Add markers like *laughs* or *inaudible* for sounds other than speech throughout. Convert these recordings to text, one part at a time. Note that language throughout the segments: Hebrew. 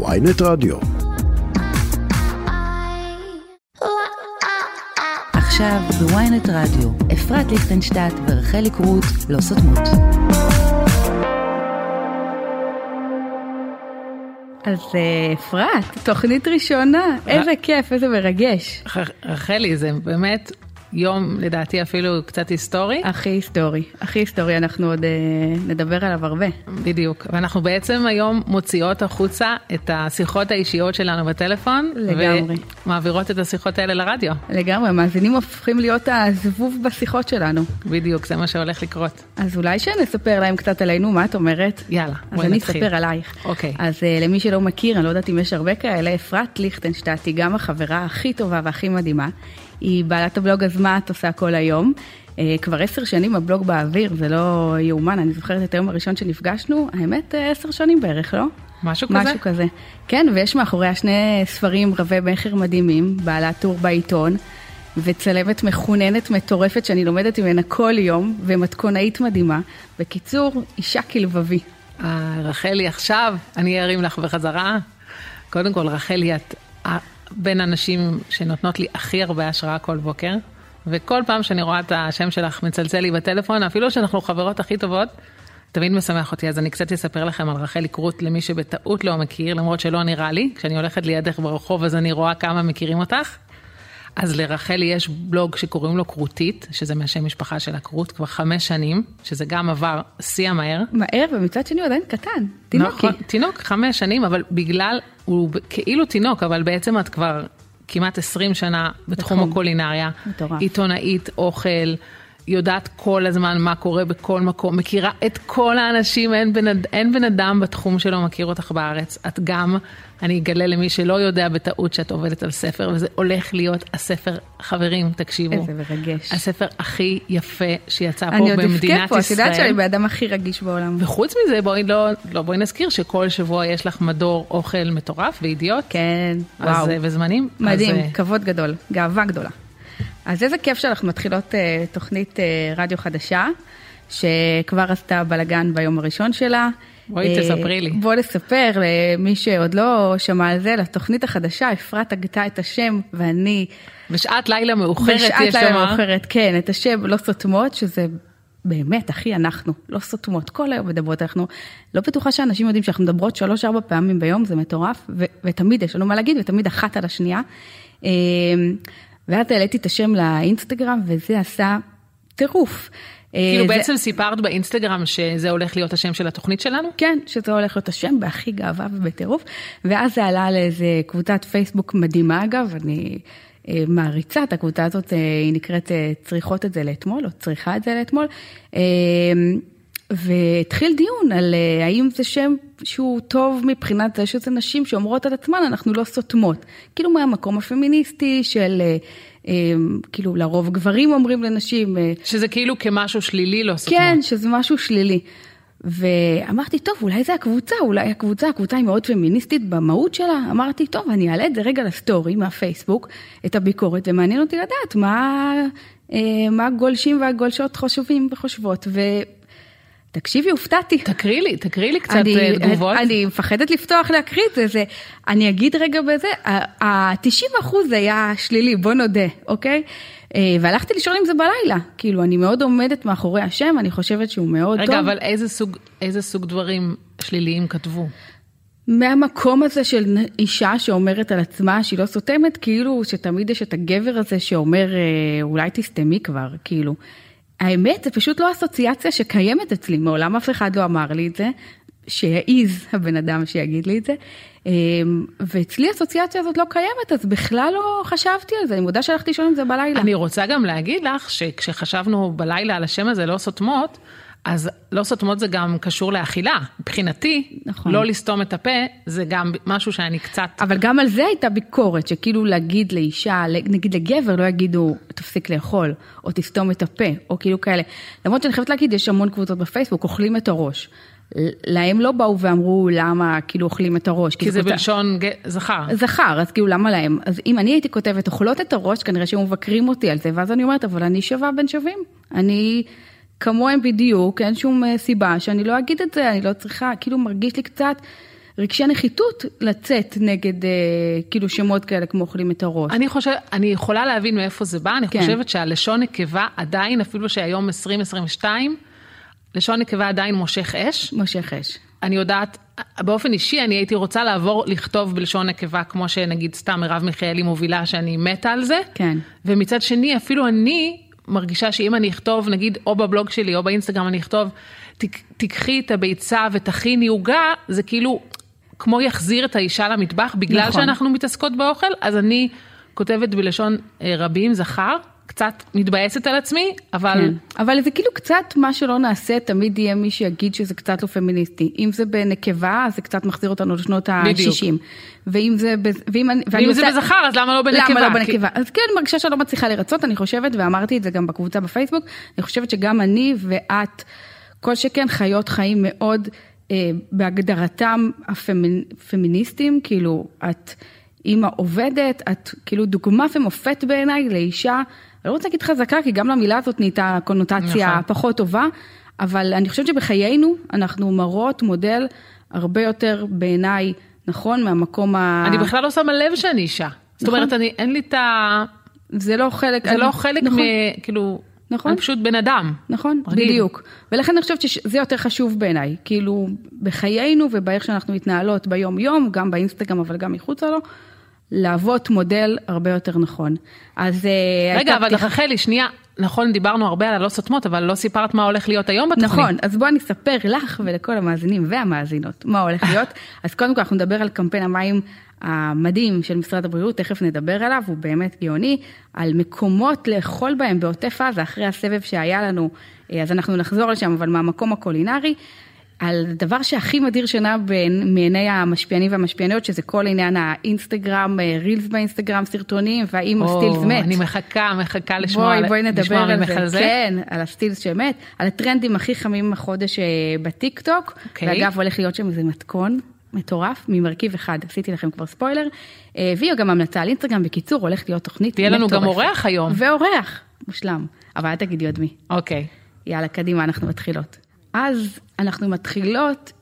ויינט רדיו. עכשיו בוויינט רדיו, אפרת ליכטנשטט ורחלי קרוט לא סותמות. אז אה, אפרת, תוכנית ראשונה, איזה כיף, איזה מרגש. רחלי, זה באמת יום לדעתי אפילו קצת היסטורי. הכי היסטורי, הכי היסטורי, אנחנו עוד אה, נדבר עליו הרבה. בדיוק, ואנחנו בעצם היום מוציאות החוצה את השיחות האישיות שלנו בטלפון. לגמרי. ומעבירות את השיחות האלה לרדיו. לגמרי, המאזינים הופכים להיות הזבוב בשיחות שלנו. בדיוק, זה מה שהולך לקרות. אז אולי שנספר להם קצת עלינו, מה את אומרת? יאללה, בואי נתחיל. אז אני אספר עלייך. אוקיי. אז uh, למי שלא מכיר, אני לא יודעת אם יש הרבה כאלה, אפרת ליכטנשטט היא גם החברה הכי טובה והכי מדהימה. היא בעלת הבלוג אז מה את עושה כל היום. Uh, כבר עשר שנים הבלוג באוויר, זה לא יאומן, אני זוכרת את היום הראשון שנפגשנו, האמת אה, עשר שנים בערך, לא? משהו כזה? משהו כזה. כן, ויש מאחוריה שני ספרים רבי מכר מדהימים, בעלת טור בעיתון, וצלמת מחוננת מטורפת שאני לומדת ממנה כל יום, ומתכונאית מדהימה. בקיצור, אישה כלבבי. אה, רחלי, עכשיו אני ארים לך בחזרה. קודם כל, רחלי, את בין הנשים שנותנות לי הכי הרבה השראה כל בוקר, וכל פעם שאני רואה את השם שלך מצלצל לי בטלפון, אפילו שאנחנו חברות הכי טובות, תמיד משמח אותי. אז אני קצת אספר לכם על רחלי קרוט למי שבטעות לא מכיר, למרות שלא נראה לי, כשאני הולכת לידך ברחוב אז אני רואה כמה מכירים אותך. אז לרחלי יש בלוג שקוראים לו קרוטית, שזה מהשם משפחה של הקרוט, כבר חמש שנים, שזה גם עבר שיא המהר. מהר, ומצד שני הוא עדיין קטן, תינוקי. נכון, תינוק חמש שנים, אבל בגלל, הוא כאילו תינוק, אבל בעצם את כבר כמעט עשרים שנה בתחום בתחום. הקולינריה. מטורף. עיתונאית, אוכל. יודעת כל הזמן מה קורה בכל מקום, מכירה את כל האנשים, אין בן, אין בן אדם בתחום שלא מכיר אותך בארץ. את גם, אני אגלה למי שלא יודע בטעות שאת עובדת על ספר, וזה הולך להיות הספר, חברים, תקשיבו. איזה מרגש. הספר הכי יפה שיצא פה במדינת ישראל. אני עוד אבכה פה, את יודעת שאני באדם הכי רגיש בעולם. וחוץ מזה, בואי לא, לא בואי נזכיר שכל שבוע יש לך מדור אוכל מטורף וידיעות. כן, אז, וואו. וזמנים. מדהים, אז, כבוד גדול, גאווה גדולה. אז איזה כיף שאנחנו מתחילות uh, תוכנית uh, רדיו חדשה, שכבר עשתה בלאגן ביום הראשון שלה. בואי uh, תספרי לי. בואי נספר למי שעוד לא שמע על זה, לתוכנית החדשה, אפרת הגתה את השם ואני... בשעת לילה מאוחרת יש לומר. בשעת לילה מאוחרת, כן, את השם לא סותמות, שזה באמת, אחי, אנחנו לא סותמות, כל היום מדברות, אנחנו לא בטוחה שאנשים יודעים שאנחנו מדברות שלוש-ארבע פעמים ביום, זה מטורף, ו- ותמיד יש לנו מה להגיד, ותמיד אחת על השנייה. ואז העליתי את השם לאינסטגרם וזה עשה טירוף. כאילו זה... בעצם סיפרת באינסטגרם שזה הולך להיות השם של התוכנית שלנו? כן, שזה הולך להיות השם בהכי גאווה ובטירוף. ואז זה עלה לאיזה קבוצת פייסבוק מדהימה אגב, אני אה, מעריצה את הקבוצה הזאת, אה, היא נקראת אה, צריכות את זה לאתמול, או צריכה את זה לאתמול. והתחיל דיון על אה, האם זה שם שהוא טוב מבחינת זה שזה נשים שאומרות על עצמן אנחנו לא סותמות. כאילו מהמקום הפמיניסטי של אה, אה, כאילו לרוב גברים אומרים לנשים. שזה כאילו כמשהו שלילי לא סותמות. כן, שזה משהו שלילי. ואמרתי, טוב, אולי זה הקבוצה, אולי הקבוצה, הקבוצה היא מאוד פמיניסטית במהות שלה. אמרתי, טוב, אני אעלה את זה רגע לסטורי מהפייסבוק, את הביקורת, ומעניין אותי לדעת מה, מה הגולשים והגולשות חושבים וחושבות. ו... תקשיבי, הופתעתי. תקריא לי, תקריא לי קצת אני, אה, תגובות. אני מפחדת לפתוח להקריא את זה, זה, אני אגיד רגע בזה, ה-90 אחוז היה שלילי, בוא נודה, אוקיי? אה, והלכתי לישון עם זה בלילה, כאילו, אני מאוד עומדת מאחורי השם, אני חושבת שהוא מאוד רגע, טוב. רגע, אבל איזה סוג, איזה סוג דברים שליליים כתבו? מהמקום הזה של אישה שאומרת על עצמה שהיא לא סותמת, כאילו שתמיד יש את הגבר הזה שאומר, אה, אולי תסתמי כבר, כאילו. האמת, זה פשוט לא אסוציאציה שקיימת אצלי, מעולם אף אחד לא אמר לי את זה, שיעז הבן אדם שיגיד לי את זה. אמ, ואצלי האסוציאציה הזאת לא קיימת, אז בכלל לא חשבתי על זה, אני מודה שהלכתי לישון עם זה בלילה. אני רוצה גם להגיד לך שכשחשבנו בלילה על השם הזה, לא סותמות, אז לא סותמות זה גם קשור לאכילה. מבחינתי, נכון. לא לסתום את הפה, זה גם משהו שאני קצת... אבל גם על זה הייתה ביקורת, שכאילו להגיד לאישה, נגיד לגבר, לא יגידו, תפסיק לאכול, או תסתום את הפה, או כאילו כאלה. למרות שאני חייבת להגיד, יש המון קבוצות בפייסבוק, אוכלים את הראש. להם לא באו ואמרו למה כאילו אוכלים את הראש. כי זה בלשון זכר. זכר, אז כאילו למה להם? אז אם אני הייתי כותבת אוכלות את הראש, כנראה שהם מבקרים אותי על זה, ואז אני אומרת, אבל אני שווה בין שווים. אני כמוהם בדיוק, אין שום אה, סיבה שאני לא אגיד את זה, אני לא צריכה, כאילו מרגיש לי קצת, רגשי נחיתות לצאת נגד אה, כאילו שמות כאלה כמו אוכלים את הראש. אני חושבת, אני יכולה להבין מאיפה זה בא, אני כן. חושבת שהלשון נקבה עדיין, אפילו שהיום 2022, לשון נקבה עדיין מושך אש. מושך אש. אני יודעת, באופן אישי, אני הייתי רוצה לעבור לכתוב בלשון נקבה, כמו שנגיד סתם מרב מיכאלי מובילה, שאני מתה על זה. כן. ומצד שני, אפילו אני מרגישה שאם אני אכתוב, נגיד, או בבלוג שלי או באינסטגרם אני אכתוב, "תק- תיקחי את הביצה ותכיני עוגה, זה כאילו כמו יחזיר את האישה למטבח, בגלל נכון. שאנחנו מתעסקות באוכל, אז אני כותבת בלשון אה, רבים, זכר, קצת מתבאסת על עצמי, אבל... כן. אבל זה כאילו קצת מה שלא נעשה, תמיד יהיה מי שיגיד שזה קצת לא פמיניסטי. אם זה בנקבה, אז זה קצת מחזיר אותנו לשנות בדיוק. ה-60. ואם זה, בז- ואם אני, ואם זה עושה- בזכר, אז למה לא בנקבה? למה לא כי- בנקבה? אז כן, אני מרגישה שאני לא מצליחה לרצות, אני חושבת, ואמרתי את זה גם בקבוצה בפייסבוק, אני חושבת שגם אני ואת, כל שכן חיות חיים מאוד אה, בהגדרתם הפמיניסטים, כאילו, את אימא עובדת, את כאילו דוגמה ומופת בעיניי לאישה, אני לא רוצה להגיד חזקה, כי גם למילה הזאת נהייתה קונוטציה נכון. פחות טובה, אבל אני חושבת שבחיינו אנחנו מראות מודל הרבה יותר בעיניי, נכון, מהמקום ה... אני בכלל לא שמה לב שאני אישה. זאת נכון. אומרת, אני, אין לי את ה... זה לא חלק... זה אני- לא חלק נכון. מ... כאילו... נכון. אני פשוט בן אדם. נכון, רגיל. בדיוק. ולכן אני חושבת שזה יותר חשוב בעיניי. כאילו, בחיינו ובאיך שאנחנו מתנהלות ביום-יום, גם באינסטגרם אבל גם מחוצה לו, להוות מודל הרבה יותר נכון. אז... אה, רגע, אבל פתיחה- רחלי, שנייה, נכון, דיברנו הרבה על הלא סותמות, אבל לא סיפרת מה הולך להיות היום בתוכנית. נכון, אז בואי אני אספר לך ולכל המאזינים והמאזינות מה הולך להיות. *laughs* אז קודם כל אנחנו נדבר על קמפיין המים המדהים של משרד הבריאות, תכף נדבר עליו, הוא באמת גאוני, על מקומות לאכול בהם בעוטף עזה אחרי הסבב שהיה לנו, אה, אז אנחנו נחזור לשם, אבל מהמקום הקולינרי. על דבר שהכי מדיר שינה בין- מעיני המשפיענים והמשפיעניות, שזה כל עניין האינסטגרם, אה, רילס באינסטגרם, סרטונים, והאם או, הסטילס מת. אני מחכה, מחכה לשמוע בואי, בואי נדבר על זה. זה. כן, על הסטילס שמת, על הטרנדים הכי חמים החודש אה, בטיק טוק. אוקיי. ואגב, הולך להיות שם איזה מתכון מטורף ממרכיב אחד, עשיתי לכם כבר ספוילר. אה, והיא גם המלצה על אינסטגרם, בקיצור, הולכת להיות תוכנית תהיה לנו גם מטורפת. אורח היום. ואורח, מושלם. אבל אל תגידי עוד מי. אוקיי. יאללה, קדימה, אנחנו מתחילות. אז אנחנו מתחילות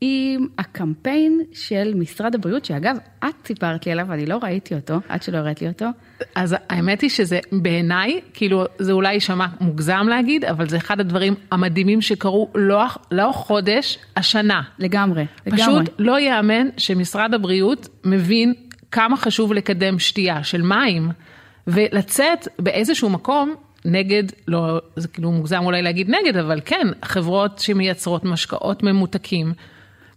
עם הקמפיין של משרד הבריאות, שאגב, את סיפרת לי עליו, אני לא ראיתי אותו, עד שלא הראית לי אותו. אז האמת היא שזה בעיניי, כאילו, זה אולי יישמע מוגזם להגיד, אבל זה אחד הדברים המדהימים שקרו לא, לא חודש, השנה. לגמרי, לגמרי. פשוט לא ייאמן שמשרד הבריאות מבין כמה חשוב לקדם שתייה של מים, ולצאת באיזשהו מקום נגד, לא, זה כאילו מוגזם אולי להגיד נגד, אבל כן, חברות שמייצרות משקאות ממותקים.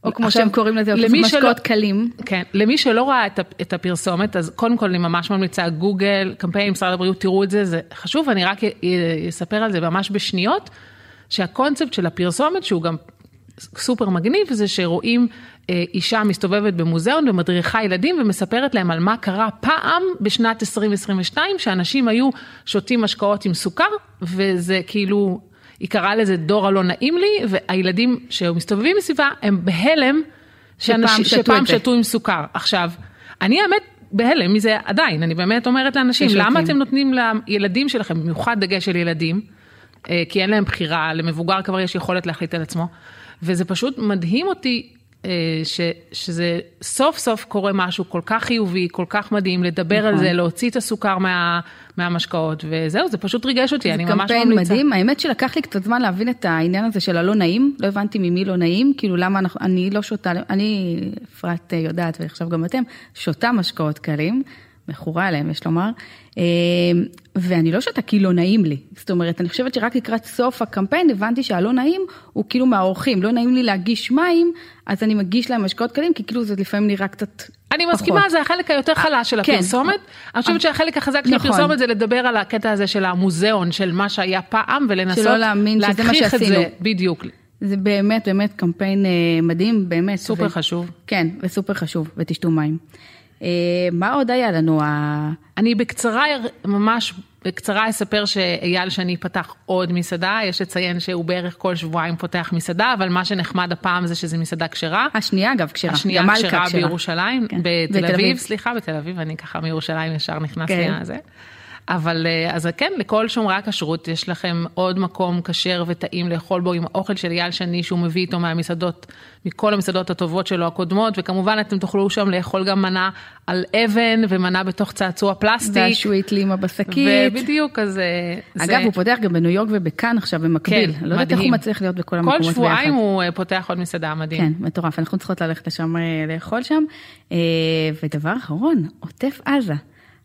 או כמו עכשיו, שהם קוראים לזה, משקאות שלא- קלים. כן, למי שלא ראה את, את הפרסומת, אז קודם כל אני ממש ממליצה, גוגל, קמפיין משרד הבריאות, תראו את זה, זה חשוב, אני רק אספר על זה ממש בשניות, שהקונספט של הפרסומת, שהוא גם סופר מגניב, זה שרואים אה, אישה מסתובבת במוזיאון ומדריכה ילדים ומספרת להם על מה קרה פעם בשנת 2022, שאנשים היו שותים משקאות עם סוכר, וזה כאילו, היא קראה לזה דור הלא נעים לי, והילדים שמסתובבים מסביבה הם בהלם, שאנשים, שפעם שתו עם סוכר. עכשיו, אני האמת בהלם מזה עדיין, אני באמת אומרת לאנשים, ששותים. למה אתם נותנים לילדים שלכם, במיוחד דגש של ילדים, אה, כי אין להם בחירה, למבוגר כבר יש יכולת להחליט על עצמו, וזה פשוט מדהים אותי אה, ש, שזה סוף סוף קורה משהו כל כך חיובי, כל כך מדהים, לדבר על נכון. זה, להוציא את הסוכר מה, מהמשקאות, וזהו, זה פשוט ריגש אותי, אני זה ממש קמפיין ממליצה. מדהים, האמת שלקח לי קצת זמן להבין את העניין הזה של הלא נעים, לא הבנתי ממי לא נעים, כאילו למה אנחנו, אני לא שותה, אני, אפרת אה, יודעת ועכשיו גם אתם, שותה משקאות קלים, מכורה אליהם יש לומר, אה, ואני לא שותה כי לא נעים לי, זאת אומרת, אני חושבת שרק לקראת סוף הקמפיין הבנתי שהלא נעים הוא כאילו מהאורחים, לא נעים לי להגיש מים, אז אני מגיש להם משקאות קלים, כי כאילו זה לפעמים נראה קצת אני מסכימה. זה החלק היותר חלש של כן. הפרסומת. אני חושבת שהחלק החזק של נכון. הפרסומת זה לדבר על הקטע הזה של המוזיאון, של מה שהיה פעם, ולנסות שלא להאמין שזה מה להגחיך את שעשינו. זה, בדיוק. זה באמת באמת קמפיין אה, מדהים, באמת. סופר ו- חשוב. כן, וסופר חשוב, ותשתו מים. אה, מה עוד היה לנו? אני בקצרה, ממש בקצרה אספר שאייל שני פתח עוד מסעדה, יש לציין שהוא בערך כל שבועיים פותח מסעדה, אבל מה שנחמד הפעם זה שזה מסעדה כשרה. השנייה אגב כשרה, השנייה כשרה בירושלים, כן. בתל בתל אביב. סליחה, בתל אביב, אני ככה מירושלים ישר נכנס כן. לזה. אבל אה, אז כן, לכל שומרי הכשרות יש לכם עוד מקום כשר וטעים לאכול בו עם האוכל של אייל שני שהוא מביא איתו מהמסעדות, מכל המסעדות הטובות שלו הקודמות, וכמובן אתם תוכלו שם לאכול גם מנה על אבן ומנה בתוך צעצוע פלסטיק. והשווית לימה בשקית. ובדיוק, אז... אה, אגב, זה... הוא פותח גם בניו יורק ובכאן עכשיו במקביל. כן, לא יודעת איך הוא. מצליח להיות בכל המקומות כל ביחד. שבועיים הוא אה, פותח עוד מסעדה, מדהים. כן, מטורף, אנחנו צריכות ללכת לשם לאכול שם. ודבר אחרון, עוטף עזה.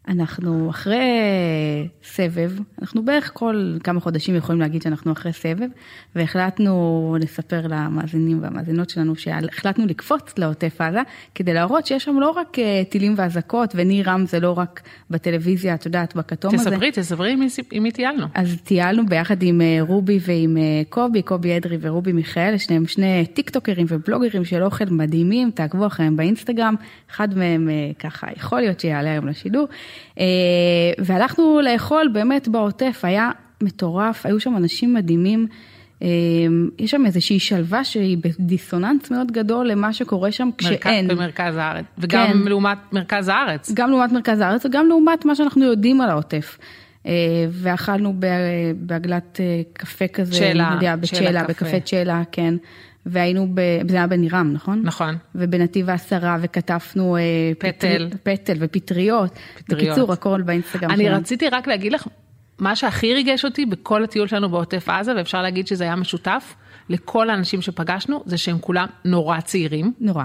אנחנו אחרי סבב, אנחנו בערך כל כמה חודשים יכולים להגיד שאנחנו אחרי סבב, והחלטנו לספר למאזינים והמאזינות שלנו שהחלטנו לקפוץ לעוטף עזה, כדי להראות שיש שם לא רק אה, טילים ואזעקות, וניר עם זה לא רק בטלוויזיה, את יודעת, בכתום הזה. תספרי, תספרי עם מי טיילנו. אז טיילנו ביחד עם אה, רובי ועם אה, קובי, קובי אדרי ורובי מיכאל, שניהם שני טיקטוקרים ובלוגרים של אוכל מדהימים, תעקבו אחריהם באינסטגרם, אחד מהם ככה יכול להיות שיעלה היום לשידור. אה, והלכנו לאכול באמת בעוטף, היה מטורף, היו שם אנשים מדהימים. אה, יש שם איזושהי שלווה שהיא בדיסוננס מאוד גדול למה שקורה שם כשאין. מרכז, במרכז הארץ, וגם כן. לעומת מרכז הארץ. גם לעומת מרכז הארץ וגם לעומת מה שאנחנו יודעים על העוטף. אה, ואכלנו בעגלת קפה כזה, צ'לה, יודע, צ'לה בצ'לה, קפה. בקפה צ'לה, כן. והיינו, ב... זה היה בנירם, נכון? נכון. ובנתיב העשרה, וכתבנו... אה, פטל. פטר- פטל ופטריות. פטריות. בקיצור, הכל באינסטגרם אני שלנו. רציתי רק להגיד לך, מה שהכי ריגש אותי בכל הטיול שלנו בעוטף עזה, ואפשר להגיד שזה היה משותף לכל האנשים שפגשנו, זה שהם כולם נורא צעירים, נורא.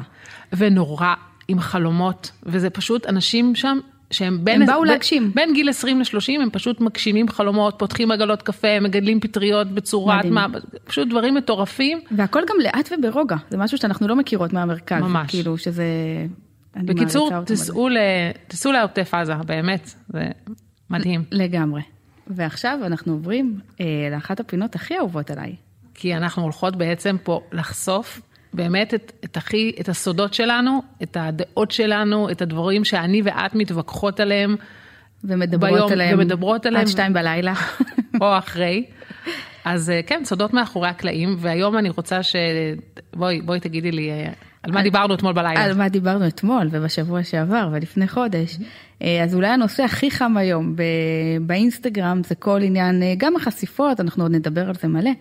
ונורא עם חלומות, וזה פשוט אנשים שם. שהם בין, הם באו בין- להגשים. בין גיל 20 ל-30 הם פשוט מגשימים חלומות, פותחים עגלות קפה, מגדלים פטריות בצורת, מדהים. מה, פשוט דברים מטורפים. והכל גם לאט וברוגע, זה משהו שאנחנו לא מכירות מהמרכז. ממש. כאילו שזה... בקיצור, ל- תיסעו לעוטף עזה, באמת, זה מדהים. לגמרי. ועכשיו אנחנו עוברים אה, לאחת הפינות הכי אהובות עליי. כי אנחנו הולכות בעצם פה לחשוף באמת את, את הכי, את הסודות שלנו, את הדעות שלנו, את הדברים שאני ואת מתווכחות עליהם, ומדברות ביום- עליהם, ומדברות עליהם. עד שתיים בלילה. *laughs* או אחרי. אז אה, כן, סודות מאחורי הקלעים, והיום אני רוצה ש... בואי, בואי תגידי לי, אה, על מה על- דיברנו אתמול בלילה? על מה דיברנו אתמול ובשבוע שעבר ולפני חודש. אה, אז אולי הנושא הכי חם היום ב- באינסטגרם זה כל עניין, גם החשיפות, אנחנו עוד נדבר על זה מלא,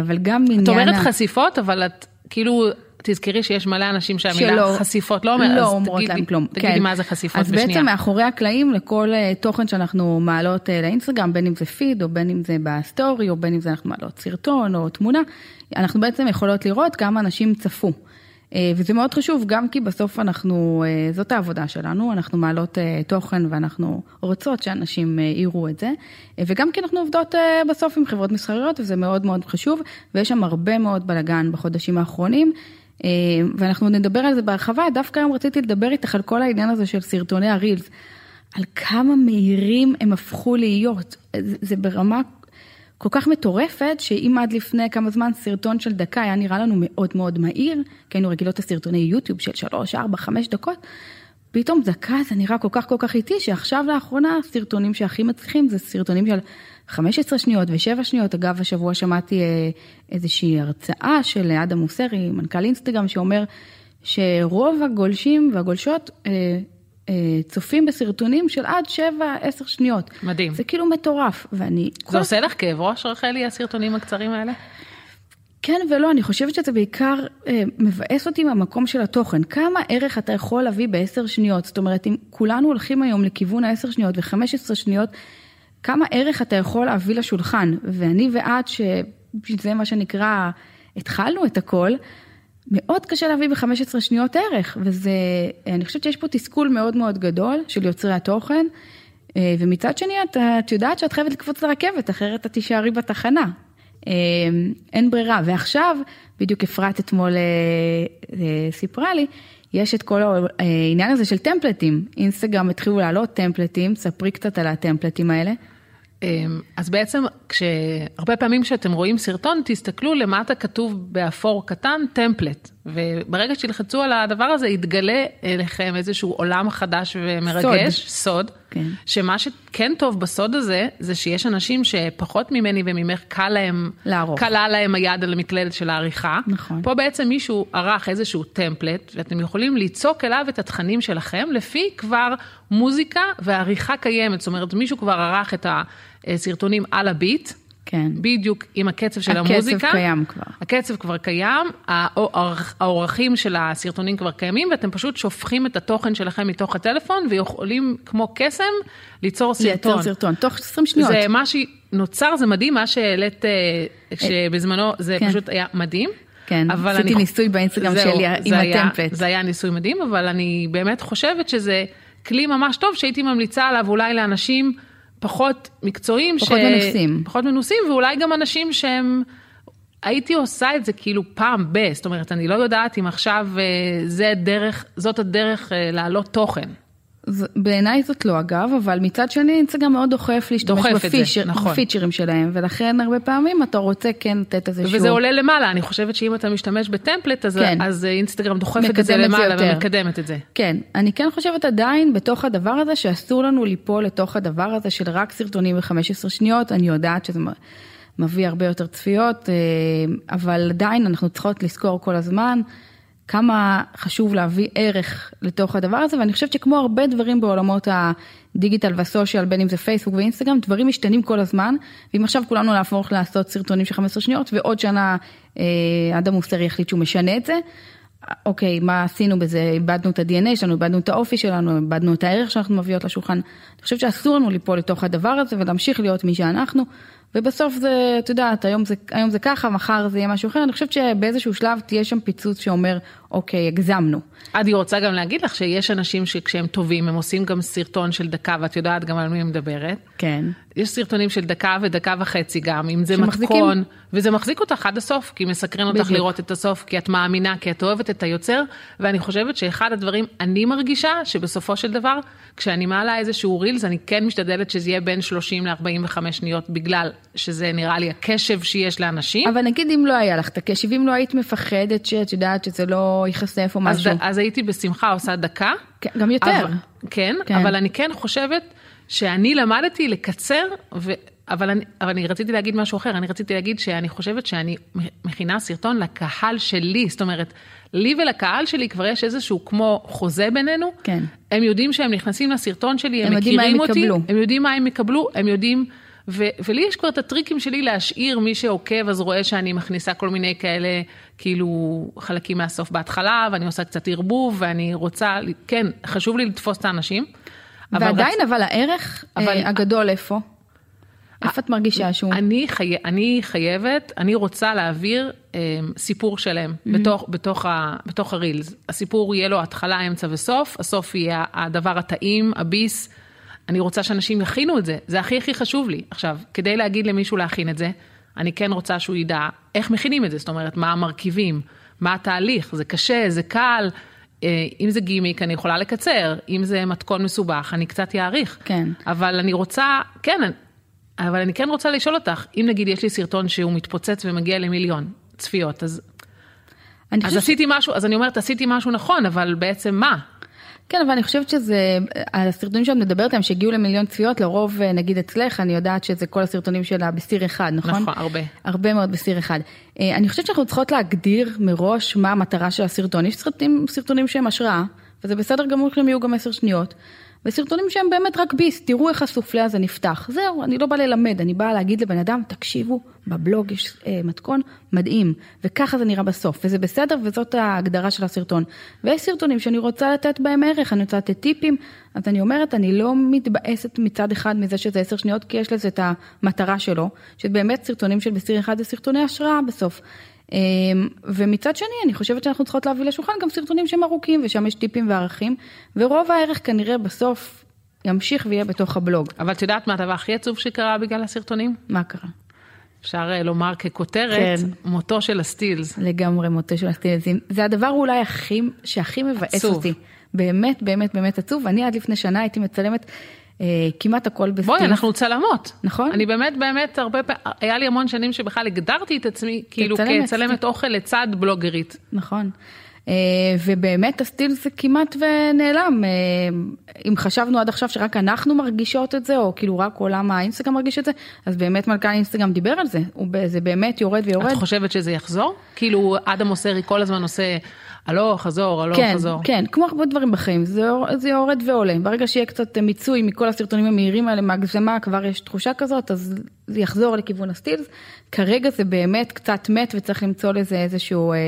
אבל גם עניין... את אומרת חשיפות, אבל את כאילו, תזכרי שיש מלא אנשים שהמילה שלא- חשיפות לא אומרת, לא אז אומרות תגידי- להם כלום. תגידי כן. מה זה חשיפות אז בשנייה. בעצם מאחורי הקלעים לכל אה, תוכן שאנחנו מעלות אה, לאינסטגרם, בין אם זה פיד או בין אם זה בסטורי או בין אם זה אנחנו מעלות סרטון או תמונה, אנחנו בעצם יכולות לראות כמה אנשים צפו. אה, וזה מאוד חשוב גם כי בסוף אנחנו, אה, זאת העבודה שלנו, אנחנו מעלות אה, תוכן ואנחנו רוצות שאנשים יראו את זה, וגם כי אנחנו עובדות בסוף עם חברות מסחריות וזה מאוד מאוד חשוב, ויש שם הרבה מאוד בלאגן בחודשים האחרונים. ואנחנו נדבר על זה בהרחבה, דווקא היום רציתי לדבר איתך על כל העניין הזה של סרטוני הרילס, על כמה מהירים הם הפכו להיות. זה ברמה כל כך מטורפת, שאם עד לפני כמה זמן סרטון של דקה היה נראה לנו מאוד מאוד מהיר, כי היינו רגילות לסרטוני יוטיוב של 3, 4, 5 דקות, פתאום דקה זה נראה כל כך כל כך איטי, שעכשיו לאחרונה הסרטונים שהכי מצליחים זה סרטונים של 15 שניות ו-7 שניות. אגב, השבוע שמעתי אה, איזושהי הרצאה של אדם מוסרי, מנכ"ל אינסטגרם, שאומר שרוב הגולשים והגולשות אה, צופים בסרטונים של עד 7-10 שניות. מדהים. זה כאילו מטורף, ואני... כל זה עושה לך כאב ראש, רחלי, הסרטונים הקצרים האלה? כן ולא, אני חושבת שזה בעיקר אה, מבאס אותי מהמקום של התוכן. כמה ערך אתה יכול להביא בעשר שניות? זאת אומרת, אם כולנו הולכים היום לכיוון העשר שניות וחמש עשרה שניות, כמה ערך אתה יכול להביא לשולחן? ואני ואת, שזה מה שנקרא, התחלנו את הכל, מאוד קשה להביא ב-15 שניות ערך, וזה, אני חושבת שיש פה תסכול מאוד מאוד גדול של יוצרי התוכן, אה, ומצד שני את, את יודעת שאת חייבת לקפוץ לרכבת, אחרת את תישארי בתחנה. אה, אין ברירה, ועכשיו, בדיוק אפרת אתמול אה, סיפרה לי, יש את כל העניין הזה של טמפלטים, אינסטגרם התחילו לעלות טמפלטים, ספרי קצת על הטמפלטים האלה. אמ, אז בעצם, כשהרבה פעמים כשאתם רואים סרטון, תסתכלו למטה כתוב באפור קטן טמפלט, וברגע שתלחצו על הדבר הזה, יתגלה אליכם איזשהו עולם חדש ומרגש, סוד. סוד. כן. שמה שכן טוב בסוד הזה, זה שיש אנשים שפחות ממני וממך קל להם, לערוך. קלה להם היד על המקלדת של העריכה. נכון. פה בעצם מישהו ערך איזשהו טמפלט, ואתם יכולים ליצוק אליו את התכנים שלכם, לפי כבר מוזיקה ועריכה קיימת. זאת אומרת, מישהו כבר ערך את הסרטונים על הביט. כן. בדיוק עם הקצב של הקצב המוזיקה. קיים כבר. הקצב כבר קיים, האור- האורכים של הסרטונים כבר קיימים, ואתם פשוט שופכים את התוכן שלכם מתוך הטלפון, ויכולים כמו קסם ליצור סרטון. לייצר סרטון, תוך 20 שניות. זה מה שנוצר, זה מדהים, מה שהעלית אה, שבזמנו, זה כן. פשוט היה מדהים. כן, אבל עשיתי אני- ניסוי באינסטגרם זהו, שלי עם זה היה- הטמפלט. זה היה ניסוי מדהים, אבל אני באמת חושבת שזה כלי ממש טוב, שהייתי ממליצה עליו אולי לאנשים פחות מקצועיים. פחות מנוסים. פחות מנוסים, ואולי גם אנשים שהם... הייתי עושה את זה כאילו פעם ב, זאת אומרת, אני לא יודעת אם עכשיו אה, זה דרך, זאת הדרך אה, להעלות תוכן. בעיניי זאת לא אגב, אבל מצד שני אינסטגרם מאוד דוחף להשתמש דוחף זה, בפיצ'ר, נכון. בפיצ'רים שלהם, ולכן הרבה פעמים אתה רוצה כן לתת איזה וזה עולה למעלה, אני חושבת שאם אתה משתמש בטמפלט, אז, כן. אז אה, אינסטגרם דוחפת את זה זה למעלה יותר. ומקדמת את זה. כן, אני כן חושבת עדיין בתוך הדבר הזה שאסור לנו ליפול לתוך הדבר הזה של רק סרטונים ב-15 שניות, אני יודעת שזה מביא הרבה יותר צפיות, אה, אבל עדיין אנחנו צריכות לזכור כל הזמן כמה חשוב להביא ערך לתוך הדבר הזה, ואני חושבת שכמו הרבה דברים בעולמות הדיגיטל והסושיאל, בין אם זה פייסבוק ואינסטגרם, דברים משתנים כל הזמן, ואם עכשיו כולנו נהפוך לעשות סרטונים של 15 שניות, ועוד שנה אה, אדם מוסרי יחליט שהוא משנה את זה, אוקיי, מה עשינו בזה? איבדנו את ה-DNA שלנו, איבדנו את האופי שלנו, איבדנו את הערך שאנחנו מביאות לשולחן. אני חושבת שאסור לנו ליפול לתוך הדבר הזה ולהמשיך להיות מי שאנחנו. ובסוף זה, את יודעת, היום זה, היום זה ככה, מחר זה יהיה משהו אחר. אני חושבת שבאיזשהו שלב תהיה שם פיצוץ שאומר, אוקיי, הגזמנו. אני רוצה גם להגיד לך שיש אנשים שכשהם טובים, הם עושים גם סרטון של דקה, ואת יודעת גם על מי מדברת. כן. יש סרטונים של דקה ודקה וחצי גם, אם זה שמחזיקים. מתכון, וזה מחזיק אותך עד הסוף, כי מסקרן אותך בדיוק. לראות את הסוף, כי את מאמינה, כי את אוהבת את היוצר, ואני חושבת שאחד הדברים, אני מרגישה שבסופו של דבר, כשאני מעלה איזשהו רילס, אני כן משתדלת שזה יהיה בין 30 ל-45 שניות, בגלל שזה נראה לי הקשב שיש לאנשים. אבל נגיד אם לא היה לך את הקשב, אם לא היית מפחדת שאת יודעת שזה לא ייחשף או אז, משהו. אז הייתי בשמחה עושה דקה. כן, גם יותר. אבל, כן, כן. אבל אני כן חושבת שאני למדתי לקצר, ו, אבל, אני, אבל אני רציתי להגיד משהו אחר, אני רציתי להגיד שאני חושבת שאני מכינה סרטון לקהל שלי, זאת אומרת, לי ולקהל שלי כבר יש איזשהו כמו חוזה בינינו, כן. הם יודעים שהם נכנסים לסרטון שלי, הם, הם יודעים מה מכירים הם אותי, יקבלו. הם יודעים מה הם יקבלו, הם יודעים, ו, ולי יש כבר את הטריקים שלי להשאיר, מי שעוקב אז רואה שאני מכניסה כל מיני כאלה, כאילו חלקים מהסוף בהתחלה, ואני עושה קצת ערבוב, ואני רוצה, כן, חשוב לי לתפוס את האנשים. אבל ועדיין, רצ- אבל הערך אבל- אבל... הגדול איפה? איפה את מרגישה שהוא? אני, חי... אני חייבת, אני רוצה להעביר אה, סיפור שלם mm-hmm. בתוך, בתוך, ה... בתוך הרילס. הסיפור יהיה לו התחלה, אמצע וסוף, הסוף יהיה הדבר הטעים, הביס. אני רוצה שאנשים יכינו את זה, זה הכי הכי חשוב לי. עכשיו, כדי להגיד למישהו להכין את זה, אני כן רוצה שהוא ידע איך מכינים את זה, זאת אומרת, מה המרכיבים, מה התהליך, זה קשה, זה קל. אה, אם זה גימיק, אני יכולה לקצר, אם זה מתכון מסובך, אני קצת אעריך. כן. אבל אני רוצה, כן, אבל אני כן רוצה לשאול אותך, אם נגיד יש לי סרטון שהוא מתפוצץ ומגיע למיליון צפיות, אז, אז עשיתי משהו, אז אני אומרת, עשיתי משהו נכון, אבל בעצם מה? כן, אבל אני חושבת שזה, הסרטונים שאת מדברת עליהם שהגיעו למיליון צפיות, לרוב, אה, נגיד אצלך, אני יודעת שזה כל הסרטונים שלה בסיר אחד, נכון? נכון, הרבה. הרבה מאוד בסיר אחד. אה, אני חושבת שאנחנו צריכות להגדיר מראש מה המטרה של הסרטון. יש סרטונים, סרטונים שהם השראה, וזה בסדר גמור שהם יהיו גם עשר שניות. וסרטונים שהם באמת רק ביס, תראו איך הסופלה הזה נפתח. זהו, אני לא באה ללמד, אני באה להגיד לבן אדם, תקשיבו, בבלוג יש אה, מתכון מדהים, וככה זה נראה בסוף, וזה בסדר, וזאת ההגדרה של הסרטון. ויש סרטונים שאני רוצה לתת בהם ערך, אני רוצה לתת טיפים, אז אני אומרת, אני לא מתבאסת מצד אחד מזה שזה עשר שניות, כי יש לזה את המטרה שלו, שבאמת סרטונים של בסיר אחד זה סרטוני השראה בסוף. אמ, ומצד שני, אני חושבת שאנחנו צריכות להביא לשולחן גם סרטונים שהם ארוכים, ושם יש טיפים וערכים, ורוב הערך כנראה בסוף ימשיך ויהיה בתוך הבלוג. אבל את יודעת מה הדבר הכי עצוב שקרה בגלל הסרטונים? מה קרה? אפשר אה, לומר ככותרת, כן. מותו של הסטילס. לגמרי מוטה של הסטילזים. זה הדבר אולי הכי, שהכי מבאס עצוב. אותי. באמת, באמת, באמת עצוב. אני עד לפני שנה הייתי מצלמת כמעט הכל בסטילס. בואי, אנחנו צלמות. נכון. אני באמת, באמת, הרבה פעמים, היה לי המון שנים שבכלל הגדרתי את עצמי, כאילו כצלמת. כצלמת אוכל לצד בלוגרית. נכון. אה, ובאמת הסטיל זה כמעט ונעלם. אה, אם חשבנו עד עכשיו שרק אנחנו מרגישות את זה, או כאילו רק עולם האינסטגרם מרגיש את זה, אז באמת מנכ"ל האינסטגרם דיבר על זה, זה באמת יורד ויורד. את חושבת שזה יחזור? כאילו אדם מוסרי כל הזמן עושה הלוך, חזור, הלוך, כן, חזור. כן, כמו הרבה דברים בחיים, זה, זה יורד ועולה. ברגע שיהיה קצת מיצוי מכל הסרטונים המהירים האלה, מהגזמה, כבר יש תחושה כזאת, אז זה יחזור לכיוון הסטילס. כרגע זה באמת קצת מת וצריך למצוא לזה איזשהו... אה,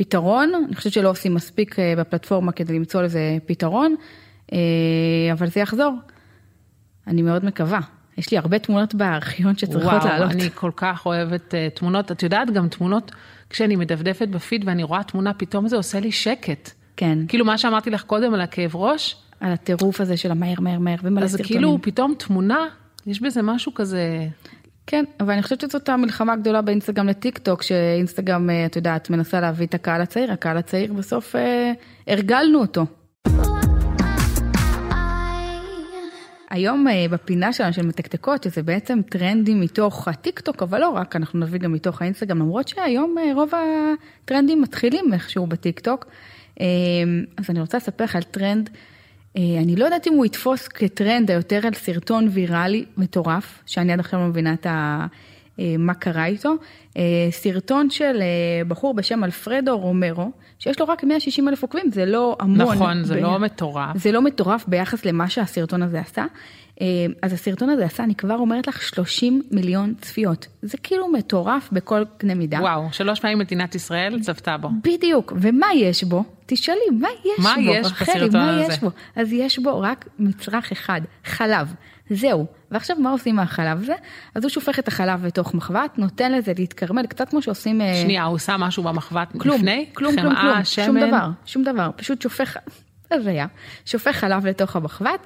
פתרון, אני חושבת שלא עושים מספיק אה, בפלטפורמה כדי למצוא לזה פתרון, אה, אבל זה יחזור. אני מאוד מקווה. יש לי הרבה תמונות בארכיון שצריכות וואו, לעלות. אני כל כך אוהבת uh, תמונות. את יודעת, גם תמונות, כשאני מדפדפת בפיד ואני רואה תמונה, פתאום זה עושה לי שקט. כן. כאילו מה שאמרתי לך קודם על הכאב ראש. על הטירוף הזה של המהר, מהר, מהר, ומלא אז סרטונים. כאילו פתאום תמונה, יש בזה משהו כזה... כן, אבל אני חושבת שזאת המלחמה הגדולה באינסטגרם לטיק טוק, שאינסטגרם, אה, את יודעת, מנסה להביא את הקהל הצעיר, הקהל הצעיר בסוף אה, הרגלנו אותו. היום אה, בפינה שלנו של מתקתקות, שזה בעצם טרנדים מתוך הטיק טוק, אבל לא רק, אנחנו נביא גם מתוך האינסטגרם, למרות שהיום אה, רוב הטרנדים מתחילים איכשהו בטיק טוק. אה, אז אני רוצה לספר לך על טרנד, אה, אני לא יודעת אם הוא יתפוס כטרנד או יותר על סרטון ויראלי מטורף, שאני עד עכשיו לא מבינה את ה... אה, מה קרה איתו. אה, סרטון של אה, בחור בשם אלפרדו רומרו, שיש לו רק 160 אלף עוקבים, זה לא המון. נכון, זה ב- לא מטורף. זה לא מטורף ביחס למה שהסרטון הזה עשה. אז הסרטון הזה עשה, אני כבר אומרת לך, 30 מיליון צפיות. זה כאילו מטורף בכל קנה מידה. וואו, שלוש פעמים מדינת ישראל צפתה בו. בדיוק, ומה יש בו? תשאלי, מה יש מה בו? יש רחלי, מה הזה? יש בו? אז יש בו רק מצרך אחד, חלב. זהו. ועכשיו מה עושים מהחלב הזה? אז הוא שופך את החלב לתוך מחבת, נותן לזה להתקרמל, קצת כמו שעושים... אה, שנייה, הוא שם משהו במחבת כלום, לפני? כלום, כלום, כלום, שמן? שום דבר, שום דבר, פשוט שופך, *laughs* הזיה, שופך חלב לתוך המחבת,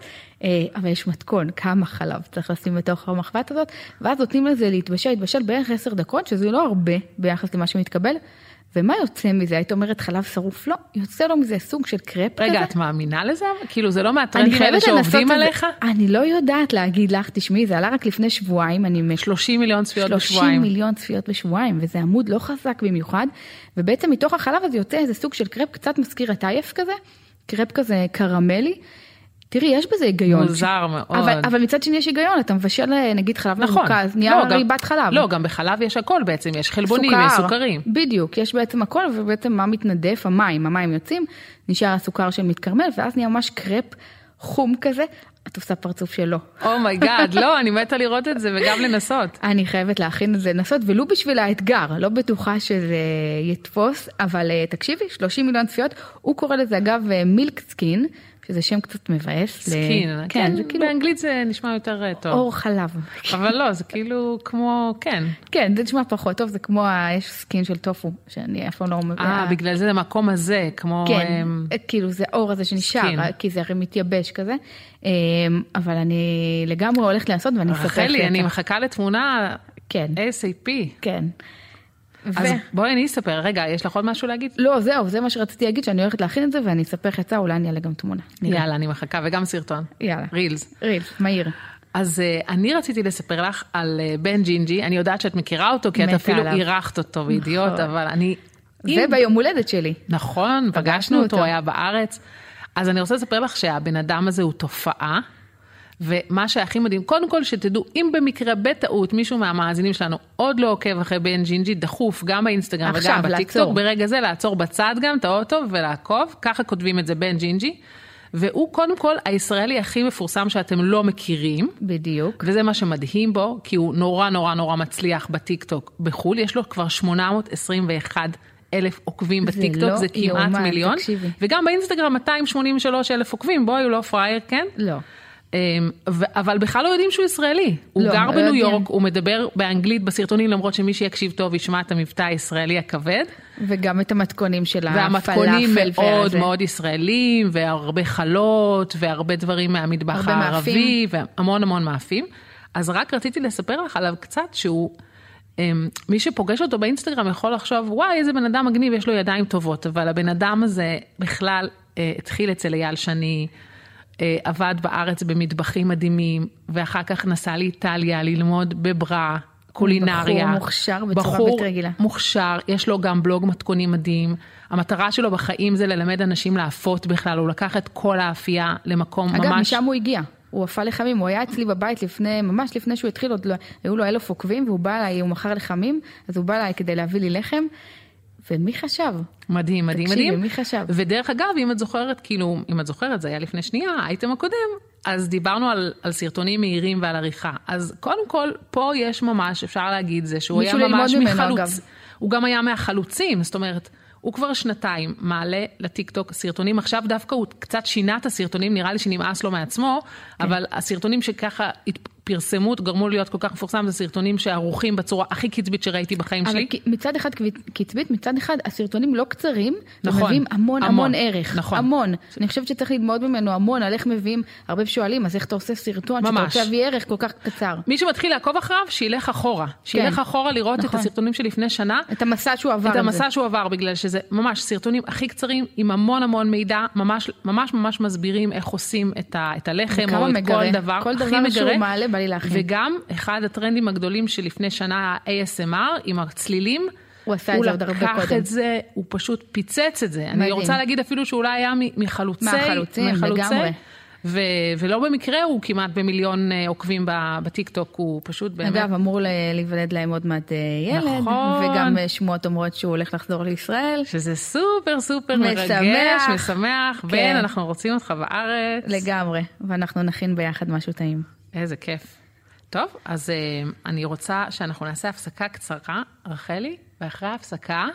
אה, אבל יש מתכון, כמה חלב צריך לשים בתוך המחבת הזאת, ואז נותנים לזה להתבשל, להתבשל בערך 10 דקות, שזה לא הרבה ביחס למה שמתקבל, ומה יוצא מזה? היית אומרת חלב שרוף? לא, יוצא לו מזה סוג של קרפ כזה. רגע, את מאמינה לזה? כאילו, זה לא מהטרנדים האלה שעובדים את. עליך? אני לא יודעת להגיד לך, תשמעי, זה עלה רק לפני שבועיים, אני 30 מיליון צפיות 30 בשבועיים. מיליון צפיות בשבועיים, וזה עמוד לא חזק במיוחד, ובעצם מתוך החלב הזה יוצא איזה סוג של קרפ קצת מזכיר את עייף כזה, קרפ כזה קרמלי. תראי, יש בזה היגיון. מוזר מאוד. אבל, אבל מצד שני יש היגיון, אתה מבשל אה, נגיד חלב נכון. מרוכז, נהיה לא, ריבת חלב. לא, גם בחלב יש הכל בעצם, יש חלבונים, סוכר. יש סוכרים. בדיוק, יש בעצם הכל, ובעצם מה מתנדף? המים, המים יוצאים, נשאר הסוכר שמתקרמל, ואז נהיה ממש קרפ חום כזה. את עושה פרצוף שלא. Oh my God, *laughs* לא, אני מתה לראות את זה וגם לנסות. אני חייבת להכין את זה, לנסות, ולו בשביל האתגר, לא בטוחה שזה יתפוס, אבל אה, תקשיבי, 30 מיליון צפיות, הוא קורא לזה אגב milk skin, שזה שם קצת מבאס. ל- skin, כן, זה כאילו באנגלית זה נשמע יותר אה, טוב. עור חלב. אבל לא, זה כאילו כמו, כן. כן, זה נשמע פחות טוב, זה כמו, יש skin של טופו, שאני אף פעם לא... אה, בגלל זה המקום הזה, כמו... כן, אמ, כאילו זה העור הזה שנשאר, skin. כי זה הרי מתייבש כזה, אבל אני לגמרי הולכת לעשות ואני אספר לך. רחלי, אני מחכה לתמונה כן, ASAP. כן. אז בואי אני אספר, רגע, יש לך עוד משהו להגיד? לא, זהו, זה מה שרציתי להגיד, שאני הולכת להכין את זה, ואני אספר לך עצה, אולי אני אעלה גם תמונה. נראה. יאללה, אני מחכה, וגם סרטון. יאללה. רילס. רילס, מהיר. אז אה, אני רציתי לספר לך על אה, בן ג'ינג'י, אני יודעת שאת מכירה אותו, כי את אפילו. אירחת אותו בידיעות, נכון. אבל אני... אם- וביום הולדת שלי. נכון, פגשנו אותו. הוא היה בארץ. אז אני רוצה לספר לך שהבן אדם הזה הוא תופעה, ומה שהכי מדהים, קודם כל שתדעו, אם במקרה בטעות מישהו מהמאזינים שלנו עוד לא עוקב אחרי בן ג'ינג'י, דחוף גם באינסטגרם עכשיו, וגם בטיקטוק. ברגע זה לעצור בצד גם את האוטו ולעקוב, ככה כותבים את זה בן ג'ינג'י. והוא קודם כל הישראלי הכי מפורסם שאתם לא מכירים. בדיוק. וזה מה שמדהים בו, כי הוא נורא נורא נורא מצליח בטיקטוק בחו"ל, יש לו כבר 821 אלף עוקבים זה בטיקטוק, לא זה כמעט יאומן, מיליון. תקשיבי. וגם באינסטגרם 283 אלף עוקבים, בואי, הוא לא פראייר, כן? לא. אמ, אבל בכלל לא יודעים שהוא ישראלי. הוא לא, גר לא בניו. יורק, הוא מדבר באנגלית בסרטונים, למרות שמי שיקשיב טוב ישמע את המבטא הישראלי הכבד. וגם את המתכונים של והמתכונים הפלאפל מאוד והזה. מאוד ישראלים, והרבה חלות, והרבה דברים מהמטבח הערבי, והמון המון מאפים. אז רק רציתי לספר לך עליו קצת, שהוא, אמ, מי שפוגש אותו באינסטגרם יכול לחשוב, וואי, איזה בן אדם מגניב, יש לו ידיים טובות, אבל הבן אדם הזה בכלל אה, התחיל אצל אייל שני, עבד בארץ במטבחים מדהימים, ואחר כך נסע לאיטליה ללמוד בברא. קולינריה. בחור מוכשר בצורה בחור בלתי רגילה. מוכשר, יש לו גם בלוג מתכונים מדהים. המטרה שלו בחיים זה ללמד אנשים לאפות בכלל, הוא לקח את כל האפייה למקום אגב, ממש... משם הוא הגיע. הוא אפה לחמים, הוא היה אצלי בבית לפני, ממש לפני שהוא התחיל, עוד לא, היו לו אלף עוקבים, והוא בא אליי, הוא מכר לחמים, אז הוא בא אליי כדי להביא לי לחם, ומי חשב? מדהים, מדהים, תקשיבי, מדהים. מי חשב? ודרך אגב, אם את זוכרת, כאילו, אם את זוכרת, זה היה לפני שנייה, האייטם הקודם, אז דיברנו על, על סרטונים מהירים ועל עריכה. אז קודם כל, פה יש ממש, אפשר להגיד זה, שהוא היה ממש ממנו, מחלוץ. אגב. הוא גם היה מהחלוצים, זאת אומרת, הוא כבר שנתיים מעלה לטיקטוק סרטונים, עכשיו דווקא הוא קצת שינה את הסרטונים, נראה לי שנמאס לו מעצמו, כן. אבל הסרטונים שככה פרסמו, גרמו להיות כל כך מפורסם, זה סרטונים שערוכים בצורה הכי קצבית שראיתי בחיים אבל שלי. כי- מצד אחד קצבית- מצד אחד הסרטונים לא קצרים, נכון, ומביאים המון המון, המון ערך, נכון. המון. אני חושבת שצריך ללמוד ממנו המון על איך מביאים, הרבה שואלים, אז איך אתה עושה סרטון, שאתה ממש. רוצה להביא ערך כל כך קצר. מי שמתחיל לעקוב אחריו, שילך אחורה. שילך אחורה לראות את נכון. הסרטונים שלפני שנה. את המסע שהוא עבר את המסע זה. שהוא עבר, בגלל שזה ממש סרטונים הכי קצרים, עם המון המון מידע, ממש ממש ממש מסבירים איך עושים את, ה, את הלחם, או את מגרה. כל דבר. כל הכי דבר שהוא מגרה. בא לי להכין. וגם אחד הטרנדים הגדולים שלפני שנה, ה-ASMR, עם הצלילים. הוא עשה את זה עוד הרבה הוא לקח קודם. את זה, הוא פשוט פיצץ את זה. אני מדהים. רוצה להגיד אפילו שאולי היה מחלוצי, מהחלוצים, לגמרי. ו- ולא במקרה הוא כמעט במיליון אה, עוקבים בטיקטוק, הוא פשוט באמת... אגב, אמור להיוולד להם עוד מעט אה, ילד, נכון. וגם אה, שמועות אומרות שהוא הולך לחזור לישראל. שזה סופר סופר משמח. מרגש, משמח. כן. בן, אנחנו רוצים אותך בארץ. לגמרי, ואנחנו נכין ביחד משהו טעים. איזה כיף. טוב, אז אה, אני רוצה שאנחנו נעשה הפסקה קצרה, רחלי, ואחרי ההפסקה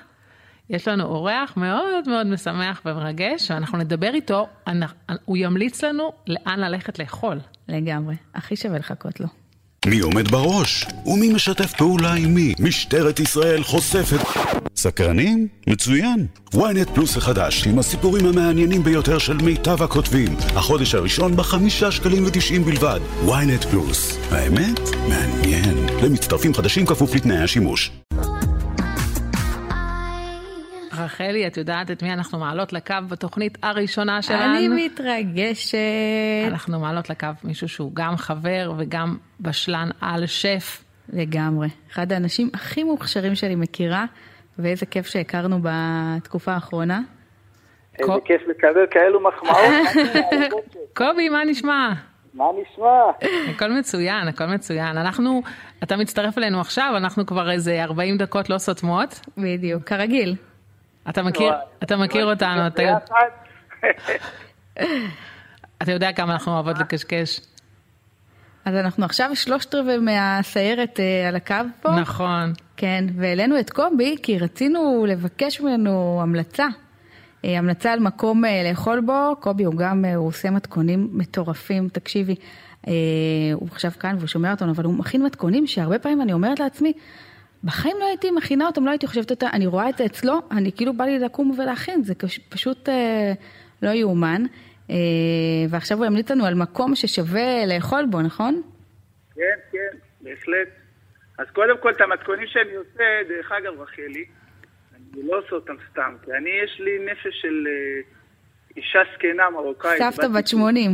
יש לנו אורח מאוד מאוד משמח ומרגש, ואנחנו נדבר איתו, אנחנו- הוא ימליץ לנו לאן ללכת לאכול. לגמרי, הכי שווה לחכות לו. מי עומד בראש? ומי משתף פעולה עם מי? משטרת ישראל חושפת... סקרנים? מצוין. ynet פלוס החדש, עם הסיפורים המעניינים ביותר של מיטב הכותבים. החודש הראשון בחמישה שקלים ותשעים בלבד. ynet פלוס. האמת? מעניין. למצטרפים חדשים כפוף לתנאי השימוש. רחלי, את יודעת את מי אנחנו מעלות לקו בתוכנית הראשונה שלנו? אני מתרגשת. אנחנו מעלות לקו מישהו שהוא גם חבר וגם בשלן על שף. לגמרי. אחד האנשים הכי מוכשרים שאני מכירה, ואיזה כיף שהכרנו בתקופה האחרונה. איזה כיף לקבל כאלו מחמאות. *laughs* קובי, מה נשמע? מה נשמע? הכל מצוין, הכל מצוין. אנחנו, אתה מצטרף אלינו עכשיו, אנחנו כבר איזה 40 דקות לא סותמות. בדיוק, כרגיל. אתה מכיר, אתה מכיר אותנו, אתה יודע- ביחד. *laughs* אתה יודע כמה אנחנו אוהבות לקשקש. אז אנחנו עכשיו שלושת רבעי מהסיירת אה, על הקו פה. נכון. כן, והעלינו את קובי כי רצינו לבקש ממנו המלצה. אה, המלצה על מקום אה, לאכול בו, קובי הוא גם, הוא עושה מתכונים מטורפים, תקשיבי, הוא עכשיו כאן והוא שומע אותנו, אבל הוא מכין מתכונים שהרבה פעמים אני אומרת לעצמי, בחיים לא הייתי מכינה אותם, לא הייתי חושבת אותם, אני רואה את זה אצלו, אני כאילו בא לי לקום ולהכין, זה פשוט אה, לא יאומן. אה, ועכשיו הוא ימליץ לנו על מקום ששווה לאכול בו, נכון? כן, כן, בהחלט. אז קודם כל, את המתכונים שאני עושה, דרך אגב, רחלי, אני לא עושה אותם סתם, כי אני, יש לי נפש של אה, אישה זקנה מרוקאית. סבתא בת 80.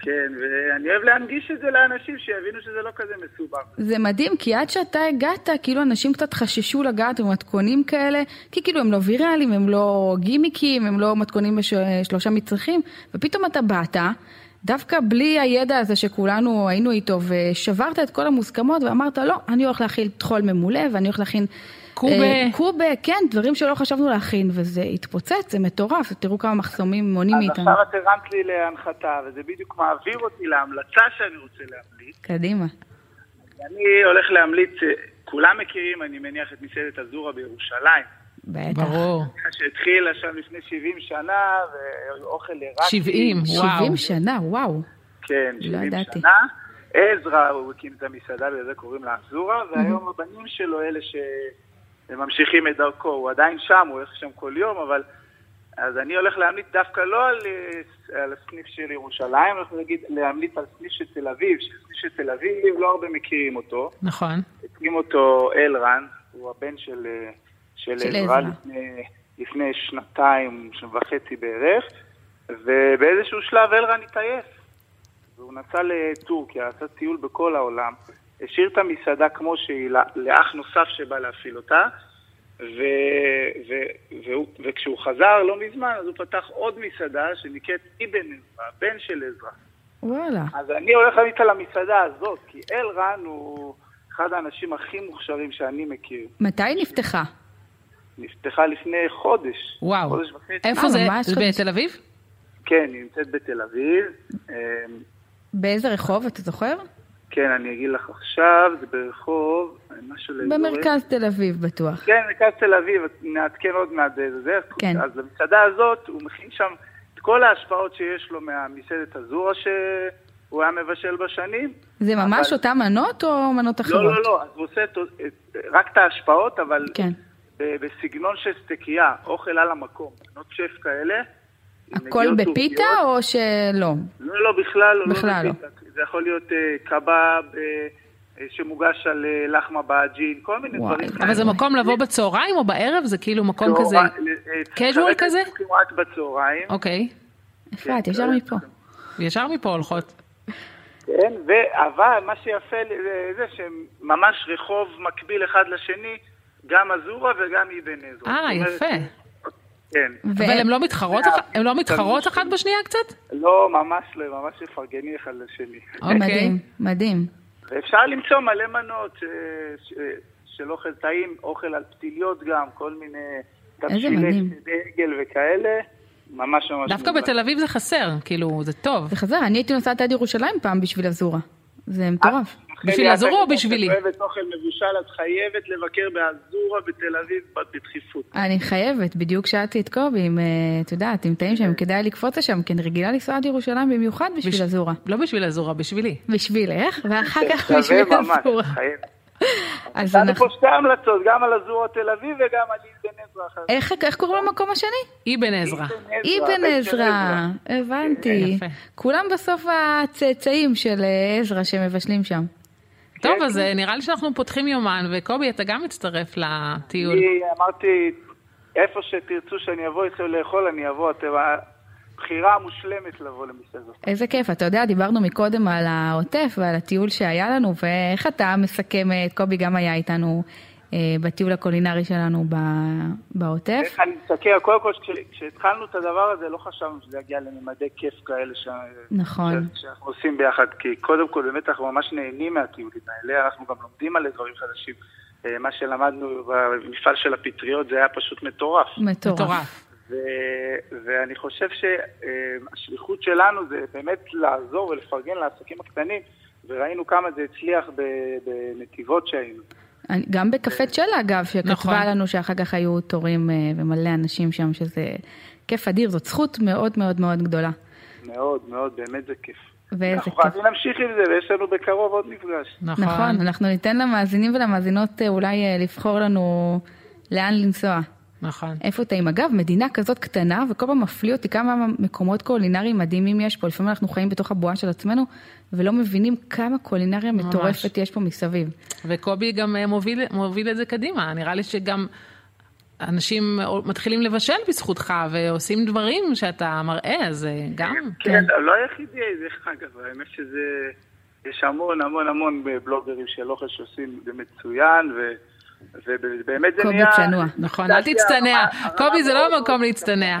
כן, ואני אוהב להנגיש את זה לאנשים, שיבינו שזה לא כזה מסובך. זה מדהים, כי עד שאתה הגעת, כאילו אנשים קצת חששו לגעת במתכונים כאלה, כי כאילו הם לא ויראליים, הם לא גימיקים, הם לא מתכונים בשלושה מצרכים, ופתאום אתה באת, דווקא בלי הידע הזה שכולנו היינו איתו, ושברת את כל המוסכמות ואמרת, לא, אני הולך להכין טחול ממולא, ואני הולך להכין... קובה. אה, קובה, כן, דברים שלא חשבנו להכין, וזה התפוצץ, זה מטורף, תראו כמה מחסומים מונעים אז מאיתנו. עכשיו את הרמת לי להנחתה, וזה בדיוק מעביר אותי להמלצה שאני רוצה להמליץ. קדימה. אני הולך להמליץ, כולם מכירים, אני מניח, את מסעדת אזורה בירושלים. בטח. ברור. שהתחילה שם לפני 70 שנה, ואוכל עיראקי. 70, וואו. 70 שנה, וואו. כן, לא 70 ידעתי. שנה. עזרא, הוא הקים את המסעדה, בגלל זה קוראים לה אזורה, והיום הבנים שלו, אלה שממשיכים את דרכו, הוא עדיין שם, הוא הולך שם כל יום, אבל... אז אני הולך להמליץ דווקא לא על, אה, על הסניף של ירושלים, אני הולך להגיד, להמליץ על סניף של תל אביב, שסניף של תל אביב, לא הרבה מכירים אותו. נכון. הקים אותו אלרן, הוא הבן של, אה, של של עזרא. לפני, לפני שנתיים וחצי בערך, ובאיזשהו שלב אלרן התעייף. והוא נסע לטורקיה, עשה טיול בכל העולם, השאיר את המסעדה כמו שהיא לאח נוסף שבא להפעיל אותה, ו, ו, והוא, וכשהוא חזר לא מזמן, אז הוא פתח עוד מסעדה שנקראת אבן עזרא, בן של עזרא. וואלה. אז אני הולך להמיט על המסעדה הזאת, כי אלרן הוא אחד האנשים הכי מוכשרים שאני מכיר. מתי היא נפתחה? נפתחה לפני חודש. וואו. חודש וחצי. איפה אה, זה? ממש זה. בתל אביב? כן, היא נמצאת בתל אביב. באיזה רחוב, אתה זוכר? כן, אני אגיד לך עכשיו, זה ברחוב, משהו לאזורי. במרכז תל אביב בטוח. כן, מרכז תל אביב, נעדכן עוד מעט באיזה זה. כן. אז במסעדה הזאת, הוא מכין שם את כל ההשפעות שיש לו מהמסעדת הזורה שהוא היה מבשל בשנים. זה ממש אבל- אותן מנות או מנות אחרות? לא, לא, לא, אז הוא עושה את, רק את ההשפעות, אבל כן. בסגנון של סטקייה, אוכל על המקום, בנות שף כאלה. הכל בפיתה. או שלא? לא, לא, בכלל לא. בכלל לא. בפיתה. זה יכול להיות אה, קבב אה, אה, שמוגש על לחמה באג'ין, כל מיני וואי. דברים. אבל זה. מקום לבוא בצהריים או בערב? זה כאילו מקום כזה... casual כרגע כזה? רק בצהריים. אוקיי. אפרת, כן, ישר מפה. ישר מפה הולכות. כן, ו- אבל מה שיפה זה- זה שממש רחוב מקביל אחד לשני, גם אזורה וגם אבן עזרא. אה, יפה. כן. אבל הן לא מתחרות הן לא מתחרות אחת בשנייה קצת? לא, ממש לא, ממש מפרגנים אחד לשני. אוקיי. מדהים, מדהים. ואפשר למצוא מלא מנות ש... ש... של אוכל טעים, אוכל על פתיליות גם, כל מיני תבשילי מדהים. דגל וכאלה, ממש ממש... דווקא מומלץ. בתל אביב זה חסר, כאילו, זה טוב. זה חזר, אני הייתי נוסעת עד ירושלים פעם בשביל הזורה. זה מטורף. בשביל את הזורה או בשבילי? את אוהבת אוכל מבושל, את חייבת לבקר באזורה בתל אביב בדחיפות. אני חייבת, בדיוק שאלתי את קובי, אם, אה, את יודעת, עם טעים שם, כדאי לקפוץ לשם, כי אני רגילה לנסוע עד ירושלים במיוחד בשביל בש- הזורה. לא בשביל הזורה, בשבילי. בשבילך, ואחר כך שווה בשביל הזורה. חייבת. אז נתנו אנחנו... פה שתי המלצות, גם על הזורה תל אביב וגם על אבן עזרא. איך איך קוראים למקום השני? אבן עזרא. אבן עזרא, הבנתי. יפה. כולם בסוף הצאצאים של אה, עזרא שמבשלים שם. טוב, כן, אז אה, נראה לי שאנחנו פותחים יומן, וקובי, אתה גם מצטרף לטיול. אני אמרתי, איפה שתרצו שאני אבוא איתכם לאכול, אני אבוא. אתם הבחירה המושלמת לבוא למסעדות. איזה כיף, אתה יודע, דיברנו מקודם על העוטף ועל הטיול שהיה לנו, ואיך אתה מסכם, אה, קובי גם היה איתנו אה, בטיול הקולינרי שלנו ב- בעוטף. איך אני מסתכל, קודם כל, כש- כשהתחלנו את הדבר הזה, לא חשבנו שזה יגיע לממדי כיף כאלה ש... נכון. ש- שאנחנו עושים ביחד, כי קודם כל, באמת אנחנו ממש נהנים מהטיולים האלה, אנחנו גם לומדים עלי דברים חדשים. אה, מה שלמדנו במפעל של הפטריות זה היה פשוט מטורף. מטורף. ו- ואני חושב שהשליחות שלנו זה באמת לעזור ולפרגן לעסקים הקטנים, וראינו כמה זה הצליח ב- בנתיבות שהיינו. גם בקפה צ'לה, אגב, שכתבה נכון. לנו שאחר כך היו תורים אה, ומלא אנשים שם, שזה כיף אדיר, זאת זכות מאוד מאוד מאוד גדולה. מאוד מאוד, באמת זה כיף. ואיזה אנחנו כיף. חייבים להמשיך עם זה, ויש לנו בקרוב עוד מפגש. נכון. נכון, אנחנו ניתן למאזינים ולמאזינות אה, אולי אה, לבחור לנו לאן לנסוע. נכון. איפה טעים? אגב, מדינה כזאת קטנה, וכל פעם מפליא אותי כמה מקומות קולינריים מדהימים יש פה. לפעמים אנחנו חיים בתוך הבועה של עצמנו, ולא מבינים כמה קולינריה מטורפת יש פה מסביב. וקובי גם אה, מוביל, מוביל את זה קדימה. נראה לי שגם אנשים מתחילים לבשל בזכותך ועושים דברים שאתה מראה, אז אה, גם. כן, לא היחידי, דרך אגב, האמת שזה, יש המון המון המון בלוגרים של אוכל שעושים זה מצוין, ו... ובאמת זה קובי נהיה... צנוע. נכון, אל תצטנע. קובי, זה לא מאוד מקום מאוד- להצטנע.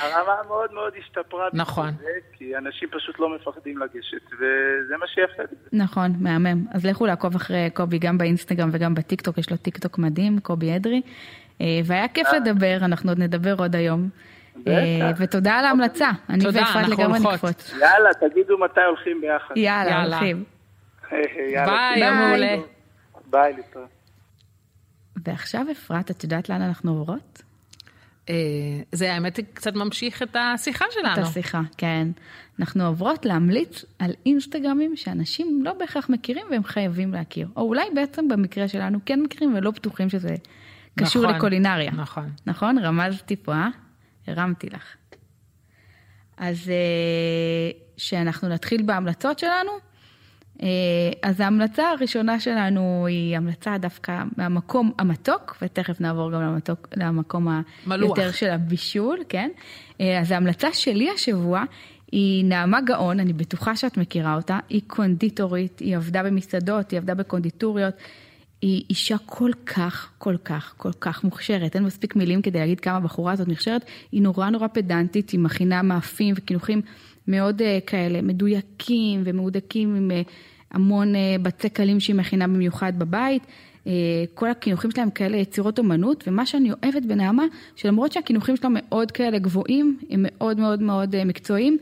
הרמה מאוד מאוד השתפרה. נכון. כי אנשים פשוט לא מפחדים לגשת, וזה מה שיפה בזה. נכון, מהמם. אז לכו לעקוב אחרי קובי גם באינסטגרם וגם בטיקטוק, יש לו טיקטוק מדהים, קובי אדרי. אה, והיה כיף לדבר, אנחנו עוד נדבר עוד היום. אה, ותודה על ההמלצה. אני ואפרת לגמרי. נקפוץ. יאללה, תגידו מתי הולכים ביחד. יאללה. הולכים. *laughs* ביי, יום ביי. מעולה. ביי, להתראות. ועכשיו אפרת, את יודעת לאן אנחנו עוברות? אה, זה האמת קצת ממשיך את השיחה את שלנו. השיחה, כן. אנחנו עוברות להמליץ על אינסטגרמים שאנשים לא בהכרח מכירים והם חייבים להכיר. או אולי בעצם במקרה שלנו כן מכירים ולא בטוחים שזה קשור נכון, לקולינריה. נכון. נכון? רמזתי פה, אה? הרמתי לך. אז אה, שאנחנו נתחיל בהמלצות שלנו. אה, אז ההמלצה הראשונה שלנו היא המלצה דווקא מהמקום המתוק, ותכף נעבור גם למתוק, למקום מלוח. היותר של הבישול, כן? אה, אז ההמלצה שלי השבוע היא נעמה גאון, אני בטוחה שאת מכירה אותה, היא קונדיטורית, היא עבדה במסעדות, היא עבדה בקונדיטוריות. היא אישה כל כך, כל כך, כל כך מוכשרת, אין מספיק מילים כדי להגיד כמה הבחורה הזאת מוכשרת, היא נורא נורא פדנטית, היא מכינה מאפים וקינוחים מאוד uh, כאלה מדויקים ומהודקים עם uh, המון uh, בצק קלים שהיא מכינה במיוחד בבית. כל הקינוחים שלהם כאלה יצירות אומנות, ומה שאני אוהבת בנעמה, שלמרות שהקינוחים שלה מאוד כאלה גבוהים, הם מאוד מאוד מאוד מקצועיים,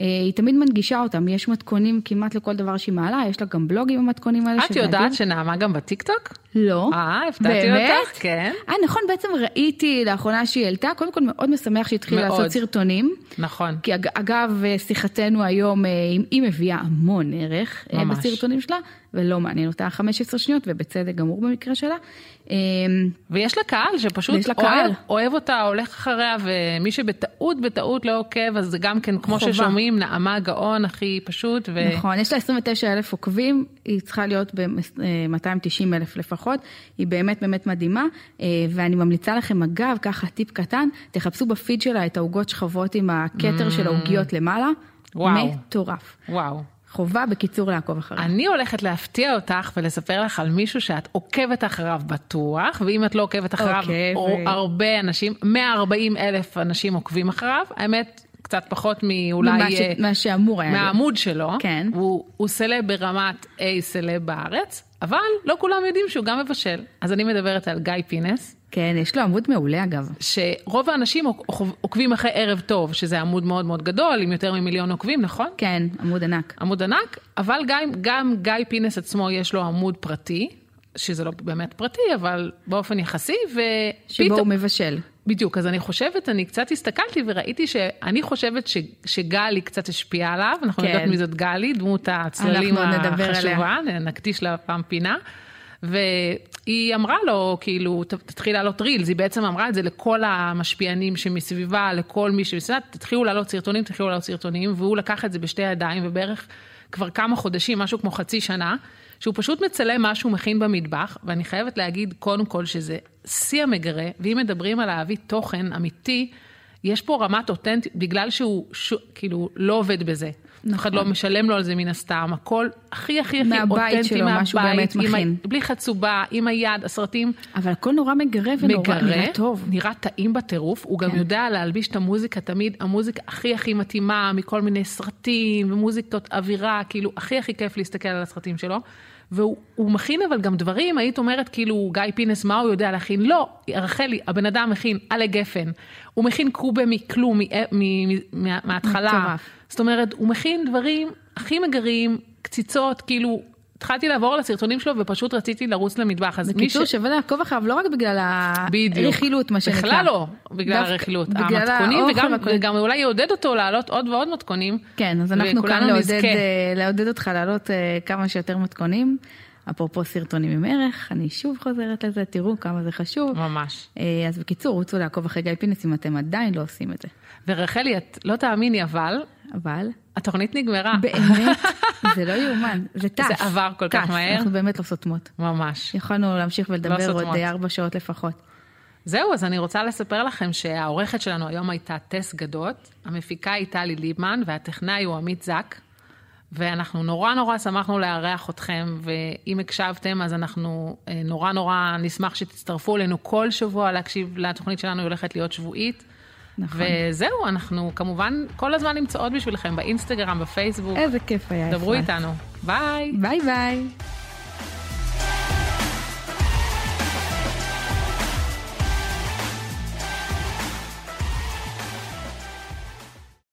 אה, היא תמיד מנגישה אותם, יש מתכונים כמעט לכל דבר שהיא מעלה, יש לה גם בלוגים במתכונים האלה. את יודעת שנעמה גם בטיקטוק? לא. אה, הפתעתי אותך, כן. אה, נכון, בעצם ראיתי לאחרונה שהיא העלתה, קודם כל מאוד משמח שהיא התחילה לעשות סרטונים. נכון. כי אגב, שיחתנו היום, אה, היא מביאה המון ערך ממש. בסרטונים שלה, ולא מעניין אותה 15 שניות, ובצדק גמור במקרה שלה. אמ, ויש לה קהל שפשוט אוהב, אוהב אותה, הולך אחריה, ומי שבטעות, בטעות לא עוקב, אז זה גם כן, כמו חובה. ששומעים, נעמה גאון הכי פשוט. ו... נכון, יש לה 29 אלף עוקבים, היא צריכה להיות ב-290 אלף לפחות, היא באמת באמת מדהימה, אה, ואני ממליצה לכם, אגב, ככה טיפ קטן, תחפשו בפיד שלה את העוגות שכבות עם הכתר mm. של העוגיות למעלה. וואו. מטורף. וואו. חובה בקיצור לעקוב אחריו. אני הולכת להפתיע אותך ולספר לך על מישהו שאת עוקבת אחריו בטוח, ואם את לא עוקבת אחריו, okay, אוקיי, ו... הרבה אנשים, 140 אלף אנשים עוקבים אחריו, האמת, קצת פחות מאולי... ממה, ש... מה שאמור היה. מהעמוד שלו. כן. הוא, הוא סלב ברמת A סלב בארץ, אבל לא כולם יודעים שהוא גם מבשל. אז אני מדברת על גיא פינס. כן, יש לו עמוד מעולה אגב. שרוב האנשים עוקבים אחרי ערב טוב, שזה עמוד מאוד מאוד גדול, עם יותר ממיליון עוקבים, נכון? כן, עמוד ענק. עמוד ענק, אבל גם, גם גיא פינס עצמו יש לו עמוד פרטי, שזה לא באמת פרטי, אבל באופן יחסי, ופתאום... שבו הוא מבשל. בדיוק, אז אני חושבת, אני קצת הסתכלתי וראיתי שאני חושבת ש, שגלי קצת השפיעה עליו, אנחנו כן. יודעות מי זאת גלי, דמות הצללים החשובה, נקדיש לה פעם פינה. והיא אמרה לו, כאילו, תתחיל לעלות רילס, היא בעצם אמרה את זה לכל המשפיענים שמסביבה, לכל מי שמסביבה, תתחילו לעלות סרטונים, תתחילו לעלות סרטונים, והוא לקח את זה בשתי ידיים, ובערך כבר כמה חודשים, משהו כמו חצי שנה, שהוא פשוט מצלם מה שהוא מכין במטבח, ואני חייבת להגיד קודם כל שזה שיא המגרה, ואם מדברים על להביא תוכן אמיתי, יש פה רמת אותנטית, בגלל שהוא ש... כאילו לא עובד בזה. נכון. אף אחד לא משלם לו על זה מן הסתם, הכל הכי הכי הכי אותנטי שלו, מהבית, משהו באמת מכין. בלי חצובה, עם היד, הסרטים. אבל הכל נורא מגרה ונורא מגרה, נראה טוב. נראה טעים בטירוף, הוא כן. גם יודע להלביש את המוזיקה תמיד, המוזיקה הכי הכי מתאימה מכל מיני סרטים ומוזיקות אווירה, כאילו הכי הכי כיף להסתכל על הסרטים שלו. והוא מכין אבל גם דברים, היית אומרת כאילו, גיא פינס, מה הוא יודע להכין? לא, רחלי, הבן אדם מכין עלי גפן, הוא מכין קובה מכלום, מההתחלה. זאת אומרת, הוא מכין דברים הכי מגרים, קציצות, כאילו, התחלתי לעבור על הסרטונים שלו ופשוט רציתי לרוץ למטבח. אז בקיצור, ש... שווה לעקוב אחריו לא רק בגלל הרכילות, מה שנקרא. בכלל לא, בגלל הרכילות. בגלל המתכונים, וגם, וגם אולי יעודד אותו לעלות עוד ועוד מתכונים. כן, אז אנחנו כאן לעודד, אה, לעודד אותך לעלות אה, כמה שיותר מתכונים. אפרופו סרטונים עם ערך, אני שוב חוזרת לזה, תראו כמה זה חשוב. ממש. אה, אז בקיצור, רוצו לעקוב אחרי גיא פינס אם אתם עדיין לא עושים את זה. ורחלי, את לא תאמיני, אבל... אבל? התוכנית נגמרה. באמת? *laughs* זה לא יאומן, זה טף. זה עבר כל כך מהר. אנחנו באמת לא סותמות. ממש. יכולנו להמשיך ולדבר לא עוד ארבע שעות לפחות. זהו, אז אני רוצה לספר לכם שהעורכת שלנו היום הייתה טס גדות, המפיקה היא טלי ליבמן והטכנאי הוא עמית זק. ואנחנו נורא נורא שמחנו לארח אתכם, ואם הקשבתם, אז אנחנו אה, נורא נורא נשמח שתצטרפו אלינו כל שבוע להקשיב לתוכנית שלנו, היא הולכת להיות שבועית. נכון. וזהו, אנחנו כמובן כל הזמן נמצאות בשבילכם באינסטגרם, בפייסבוק. איזה כיף היה. דברו איתנו. ביי. ביי ביי.